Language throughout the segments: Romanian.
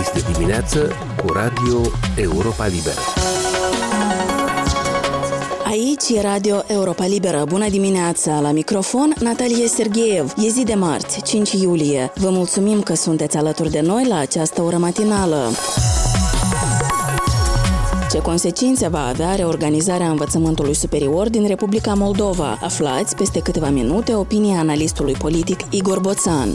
Este dimineață cu Radio Europa Liberă. Aici e Radio Europa Liberă. Bună dimineața! La microfon, Natalie Sergeev. E zi de marți, 5 iulie. Vă mulțumim că sunteți alături de noi la această oră matinală. Ce consecințe va avea reorganizarea învățământului superior din Republica Moldova? Aflați peste câteva minute opinia analistului politic Igor Boțan.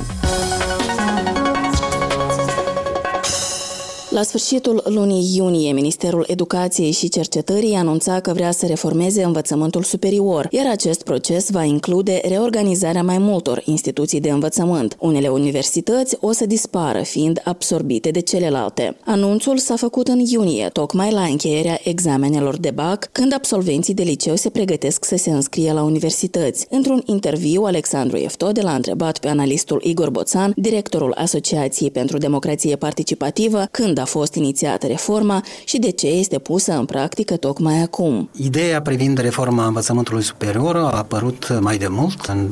La sfârșitul lunii iunie, Ministerul Educației și Cercetării anunța că vrea să reformeze învățământul superior, iar acest proces va include reorganizarea mai multor instituții de învățământ. Unele universități o să dispară, fiind absorbite de celelalte. Anunțul s-a făcut în iunie, tocmai la încheierea examenelor de BAC, când absolvenții de liceu se pregătesc să se înscrie la universități. Într-un interviu, Alexandru Eftode l-a întrebat pe analistul Igor Boțan, directorul Asociației pentru Democrație Participativă, când a a fost inițiată reforma și de ce este pusă în practică tocmai acum. Ideea privind reforma învățământului superior a apărut mai de mult, în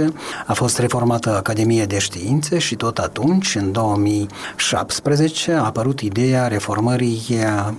2016-2017. A fost reformată Academia de Științe și tot atunci, în 2017, a apărut ideea reformării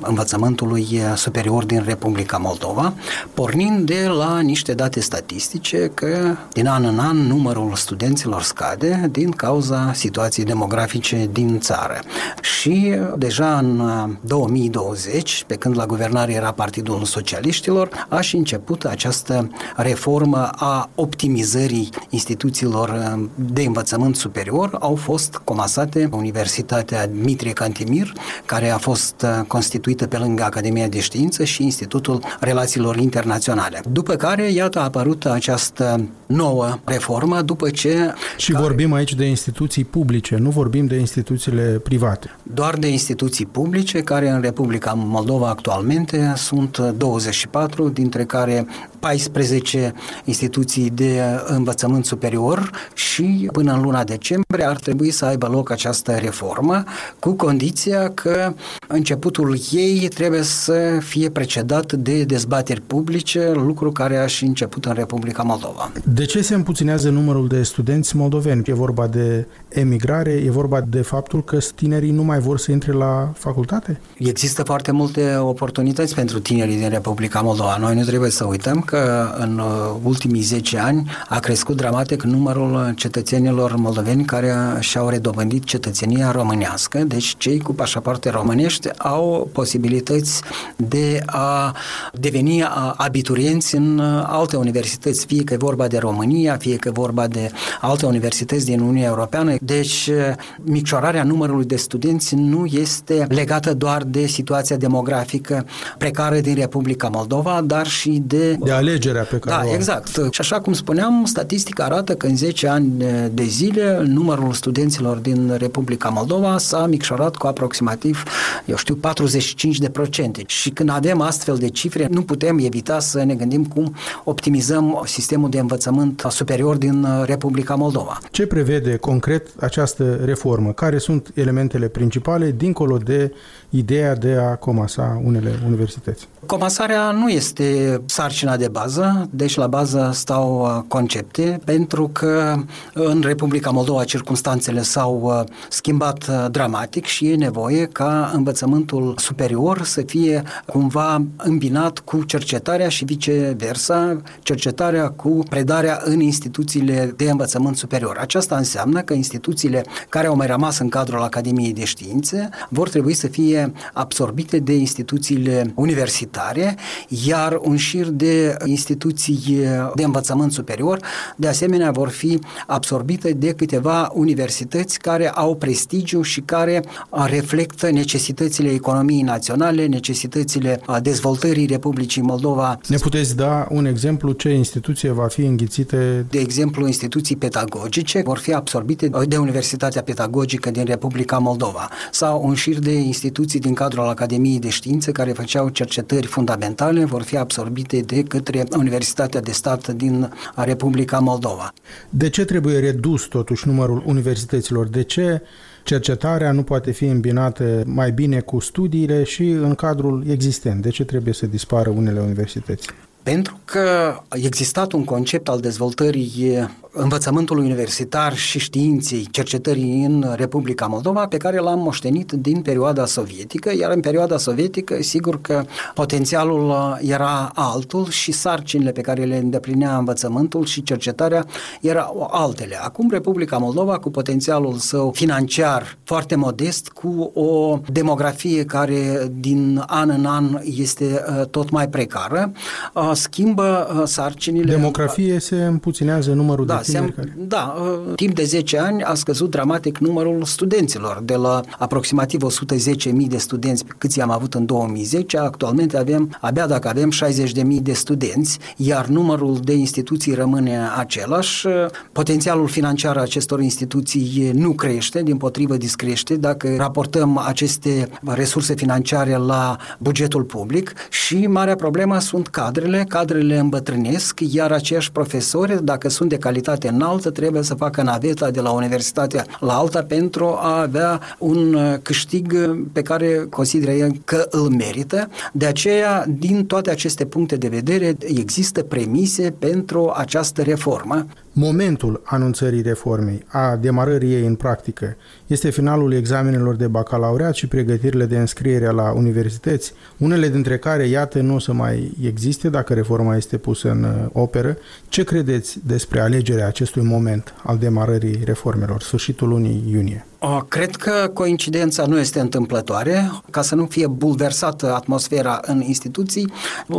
învățământului superior din Republica Moldova, pornind de la niște date statistice că din an în an numărul studenților scade din cauza situației demografice din din țară. Și deja în 2020, uh, pe când la guvernare era Partidul Socialiștilor, a și început această reformă a optimizării instituțiilor uh, de învățământ superior. Au fost comasate Universitatea Dmitrie Cantimir, care a fost uh, constituită pe lângă Academia de Știință și Institutul Relațiilor Internaționale. După care, iată, a apărut această nouă reformă, după ce... Și care... vorbim aici de instituții publice, nu vorbim de instituții instituțiile private. Doar de instituții publice, care în Republica Moldova actualmente sunt 24, dintre care 14 instituții de învățământ superior și până în luna decembrie ar trebui să aibă loc această reformă, cu condiția că începutul ei trebuie să fie precedat de dezbateri publice, lucru care a și început în Republica Moldova. De ce se împuținează numărul de studenți moldoveni? E vorba de emigrare, e vorba de faptul că tinerii nu mai vor să intre la facultate? Există foarte multe oportunități pentru tinerii din Republica Moldova. Noi nu trebuie să uităm că în uh, ultimii 10 ani a crescut dramatic numărul cetățenilor moldoveni care și-au redobândit cetățenia românească, deci cei cu pașapoarte românești au posibilități de a deveni abiturienți în uh, alte universități, fie că e vorba de România, fie că e vorba de alte universități din Uniunea Europeană. Deci, uh, micșorarea numărului de studenți nu este legată doar de situația demografică precară din Republica Moldova, dar și de... De alegerea pe care Da, o exact. Și așa cum spuneam, statistica arată că în 10 ani de zile numărul studenților din Republica Moldova s-a micșorat cu aproximativ, eu știu, 45 de procente. Și când avem astfel de cifre, nu putem evita să ne gândim cum optimizăm sistemul de învățământ superior din Republica Moldova. Ce prevede concret această reformă? Care sunt elementele principale dincolo de ideea de a comasa unele universități? Comasarea nu este sarcina de bază, deci la bază stau uh, concepte, pentru că în Republica Moldova circunstanțele s-au uh, schimbat uh, dramatic și e nevoie ca învățământul superior să fie cumva îmbinat cu cercetarea și viceversa, cercetarea cu predarea în instituțiile de învățământ superior. Aceasta înseamnă că instituțiile care au mai rămas în cadrul Academiei de Științe vor trebui să fie absorbite de instituțiile universitare, iar un șir de instituții de învățământ superior, de asemenea, vor fi absorbite de câteva universități care au prestigiu și care reflectă necesitățile economiei naționale, necesitățile dezvoltării Republicii Moldova. Ne puteți da un exemplu ce instituție va fi înghițite? De exemplu, instituții pedagogice vor fi absorbite de Universitatea Pedagogică din Republica Moldova sau un șir de instituții din cadrul Academiei de Științe care făceau cercetări fundamentale vor fi absorbite de către Universitatea de Stat din Republica Moldova. De ce trebuie redus totuși numărul universităților? De ce cercetarea nu poate fi îmbinată mai bine cu studiile și în cadrul existent? De ce trebuie să dispară unele universități? Pentru că a existat un concept al dezvoltării învățământul universitar și științei, cercetării în Republica Moldova, pe care l-am moștenit din perioada sovietică, iar în perioada sovietică, sigur că potențialul era altul și sarcinile pe care le îndeplinea învățământul și cercetarea erau altele. Acum Republica Moldova, cu potențialul său financiar foarte modest, cu o demografie care din an în an este uh, tot mai precară, uh, schimbă uh, sarcinile. Demografie se împuținează numărul da, de tineri se, Da, timp de 10 ani a scăzut dramatic numărul studenților, de la aproximativ 110.000 de studenți câți am avut în 2010, actualmente avem, abia dacă avem 60.000 de studenți, iar numărul de instituții rămâne același, potențialul financiar al acestor instituții nu crește, din potrivă discrește, dacă raportăm aceste resurse financiare la bugetul public și marea problemă sunt cadrele, cadrele îmbătrânesc, iar aceiași profesori, dacă sunt de calitate înaltă, trebuie să facă naveta de la universitatea la alta pentru a avea un câștig pe care consideră el că îl merită. De aceea, din toate aceste puncte de vedere, există premise pentru această reformă. Momentul anunțării reformei, a demarării ei în practică, este finalul examenelor de bacalaureat și pregătirile de înscriere la universități, unele dintre care, iată, nu o să mai existe dacă reforma este pusă în uh, operă. Ce credeți despre alegerea acestui moment al demarării reformelor, sfârșitul lunii iunie? O, cred că coincidența nu este întâmplătoare. Ca să nu fie bulversată atmosfera în instituții,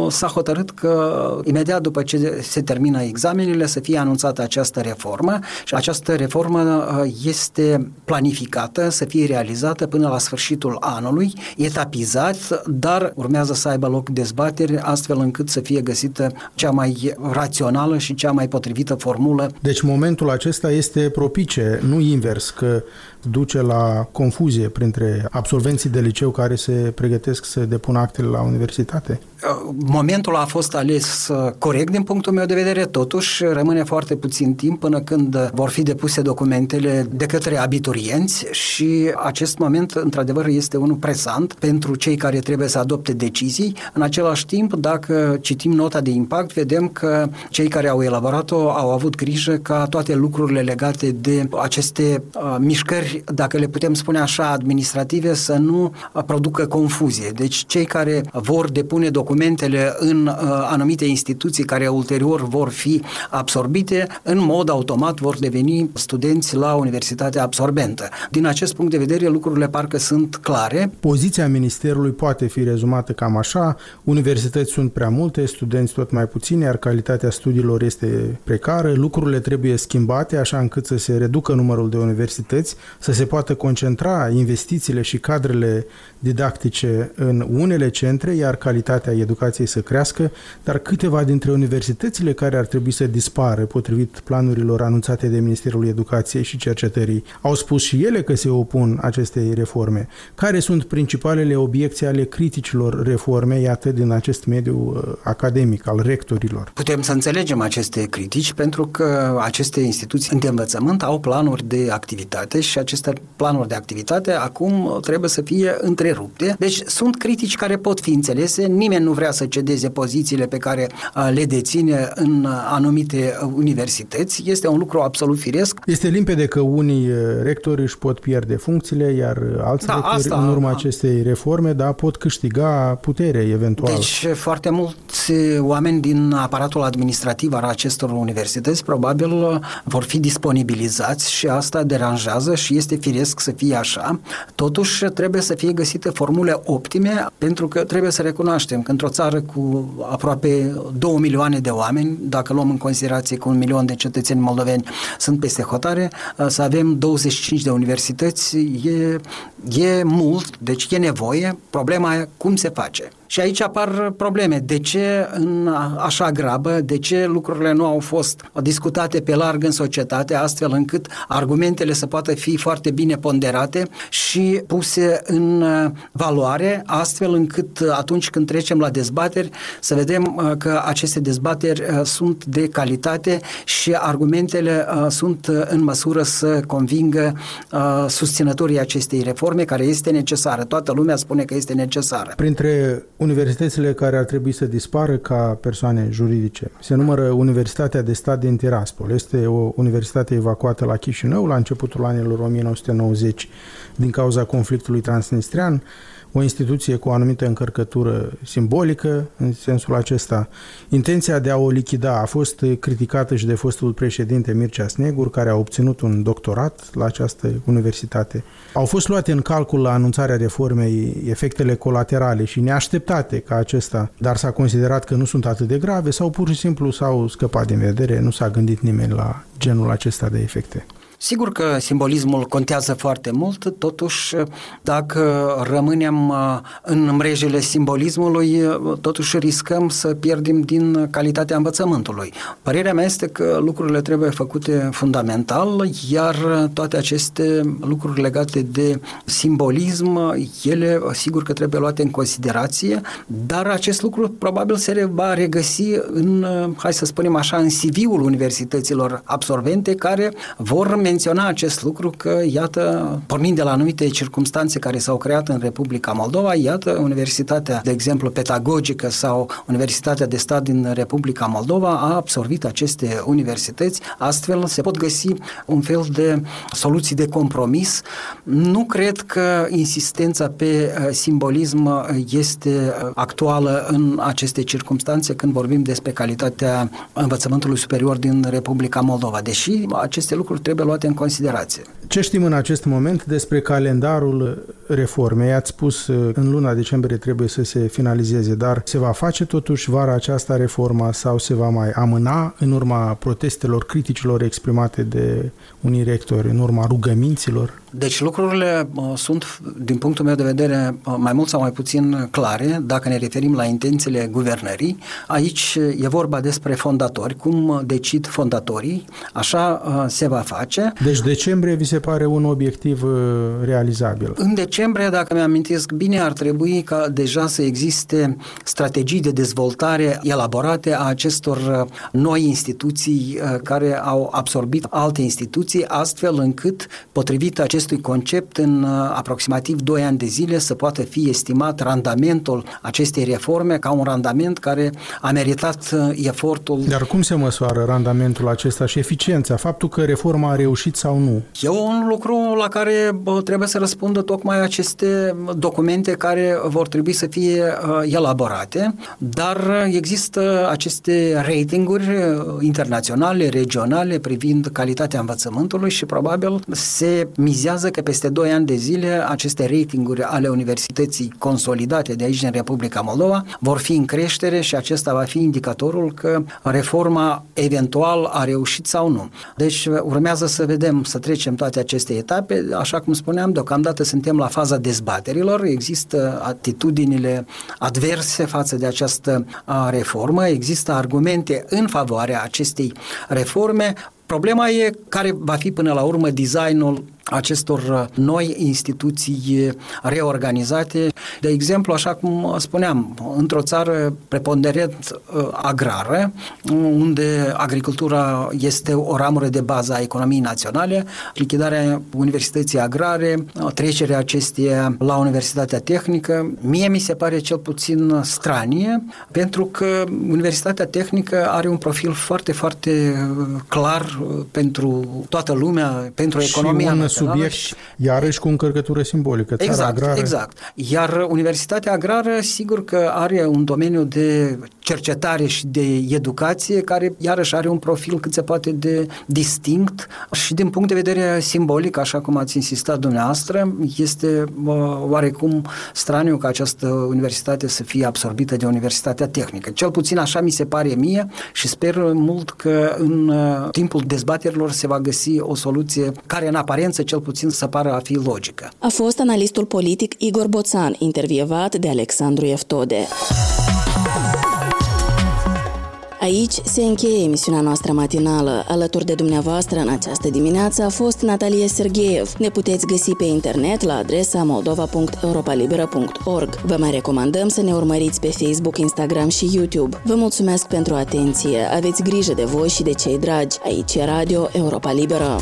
s-a hotărât că imediat după ce se termină examenele să fie anunțată această reformă și această reformă uh, este planificată să fie realizată până la sfârșitul anului, etapizat, dar urmează să aibă loc dezbateri astfel încât să fie găsită cea mai rațională și cea mai potrivită formulă. Deci momentul acesta este propice, nu invers, că duce la confuzie printre absolvenții de liceu care se pregătesc să depună actele la universitate? Momentul a fost ales uh, corect din punctul meu de vedere, totuși rămâne foarte puțin timp până când vor fi depuse documentele de către abiturienți și acest moment, într-adevăr, este unul presant pentru cei care trebuie să adopte decizii. În același timp, dacă citim nota de impact, vedem că cei care au elaborat-o au avut grijă ca toate lucrurile legate de aceste uh, mișcări, dacă le putem spune așa, administrative, să nu uh, producă confuzie. Deci cei care vor depune documente documentele în uh, anumite instituții care ulterior vor fi absorbite, în mod automat vor deveni studenți la universitatea absorbentă. Din acest punct de vedere, lucrurile parcă sunt clare. Poziția Ministerului poate fi rezumată cam așa. Universități sunt prea multe, studenți tot mai puțini, iar calitatea studiilor este precară. Lucrurile trebuie schimbate așa încât să se reducă numărul de universități, să se poată concentra investițiile și cadrele didactice în unele centre, iar calitatea educației să crească, dar câteva dintre universitățile care ar trebui să dispară, potrivit planurilor anunțate de Ministerul Educației și Cercetării, au spus și ele că se opun acestei reforme. Care sunt principalele obiecții ale criticilor reformei, iată, din acest mediu uh, academic, al rectorilor? Putem să înțelegem aceste critici pentru că aceste instituții de învățământ au planuri de activitate și aceste planuri de activitate acum trebuie să fie întrerupte. Deci sunt critici care pot fi înțelese, nimeni nu vrea să cedeze pozițiile pe care le deține în anumite universități. Este un lucru absolut firesc. Este limpede că unii rectori își pot pierde funcțiile, iar alți da, rectori, asta, în urma da. acestei reforme, da, pot câștiga putere eventual. Deci foarte mulți oameni din aparatul administrativ al acestor universități probabil vor fi disponibilizați și asta deranjează și este firesc să fie așa. Totuși trebuie să fie găsite formule optime pentru că trebuie să recunoaștem că într-o țară cu aproape 2 milioane de oameni, dacă luăm în considerație că un milion de cetățeni moldoveni sunt peste hotare, să avem 25 de universități e, e mult, deci e nevoie. Problema e cum se face. Și aici apar probleme. De ce în așa grabă, de ce lucrurile nu au fost discutate pe larg în societate, astfel încât argumentele să poată fi foarte foarte bine ponderate și puse în uh, valoare, astfel încât atunci când trecem la dezbateri să vedem că aceste dezbateri sunt de calitate și argumentele sunt în măsură să convingă susținătorii acestei reforme care este necesară. Toată lumea spune că este necesară. Printre universitățile care ar trebui să dispară ca persoane juridice se numără Universitatea de Stat din Tiraspol. Este o universitate evacuată la Chișinău la începutul anilor 1990 din cauza conflictului transnistrian o instituție cu o anumită încărcătură simbolică în sensul acesta. Intenția de a o lichida a fost criticată și de fostul președinte Mircea Snegur, care a obținut un doctorat la această universitate. Au fost luate în calcul la anunțarea reformei efectele colaterale și neașteptate ca acesta, dar s-a considerat că nu sunt atât de grave sau pur și simplu s-au scăpat din vedere, nu s-a gândit nimeni la genul acesta de efecte. Sigur că simbolismul contează foarte mult, totuși dacă rămânem uh, în mrejele simbolismului, uh, totuși riscăm să pierdem din calitatea învățământului. Părerea mea este că lucrurile trebuie făcute fundamental, iar toate aceste lucruri legate de simbolism, ele sigur că trebuie luate în considerație, dar acest lucru probabil se va regăsi în, uh, hai să spunem așa, în CV-ul universităților absolvente care vor menționa acest lucru că, iată, pornind de la anumite circunstanțe care s-au creat în Republica Moldova, iată, Universitatea, de exemplu, pedagogică sau Universitatea de Stat din Republica Moldova a absorbit aceste universități, astfel se pot găsi un fel de soluții de compromis. Nu cred că insistența pe uh, simbolism este uh, actuală în aceste circunstanțe când vorbim despre calitatea învățământului superior din Republica Moldova, deși aceste lucruri trebuie luate luate în considerație. Ce știm în acest moment despre calendarul reformei? Ați spus în luna decembrie trebuie să se finalizeze, dar se va face totuși vara aceasta reforma sau se va mai amâna în urma protestelor, criticilor exprimate de unii rectori, în urma rugăminților? Deci lucrurile uh, sunt, din punctul meu de vedere, uh, mai mult sau mai puțin clare dacă ne referim la intențiile guvernării. Aici e vorba despre fondatori, cum decid fondatorii, așa uh, se va face. Deci decembrie vi se pare un obiectiv realizabil? În decembrie, dacă mi-amintesc bine, ar trebui ca deja să existe strategii de dezvoltare elaborate a acestor noi instituții care au absorbit alte instituții, astfel încât, potrivit acestui acestui concept în uh, aproximativ 2 ani de zile să poată fi estimat randamentul acestei reforme ca un randament care a meritat uh, efortul. Dar cum se măsoară randamentul acesta și eficiența? Faptul că reforma a reușit sau nu? E un lucru la care trebuie să răspundă tocmai aceste documente care vor trebui să fie uh, elaborate, dar există aceste ratinguri internaționale, regionale privind calitatea învățământului și probabil se mizează precizează că peste 2 ani de zile aceste ratinguri ale universității consolidate de aici din Republica Moldova vor fi în creștere și acesta va fi indicatorul că reforma eventual a reușit sau nu. Deci urmează să vedem, să trecem toate aceste etape. Așa cum spuneam, deocamdată suntem la faza dezbaterilor, există atitudinile adverse față de această reformă, există argumente în favoarea acestei reforme, Problema e care va fi până la urmă designul acestor uh, noi instituții reorganizate. De exemplu, așa cum spuneam, într-o țară preponderent uh, agrară, unde agricultura este o ramură de bază a economiei naționale, lichidarea Universității Agrare, uh, trecerea acesteia la Universitatea Tehnică, mie mi se pare cel puțin stranie, pentru că Universitatea Tehnică are un profil foarte, foarte clar pentru toată lumea, pentru economia națională subiect, și... iarăși cu încărcătură simbolică, țara exact, agrară. Exact, Iar Universitatea Agrară, sigur că are un domeniu de cercetare și de educație care, iarăși, are un profil cât se poate de distinct și din punct de vedere simbolic, așa cum ați insistat dumneavoastră, este oarecum straniu ca această universitate să fie absorbită de Universitatea Tehnică. Cel puțin așa mi se pare mie și sper mult că în uh, timpul dezbaterilor se va găsi o soluție care în aparență cel puțin să pară a fi logică. A fost analistul politic Igor Boțan, intervievat de Alexandru Eftode. Aici se încheie emisiunea noastră matinală. Alături de dumneavoastră în această dimineață a fost Natalie Sergeev. Ne puteți găsi pe internet la adresa moldova.europalibera.org. Vă mai recomandăm să ne urmăriți pe Facebook, Instagram și YouTube. Vă mulțumesc pentru atenție. Aveți grijă de voi și de cei dragi. Aici e Radio Europa Liberă.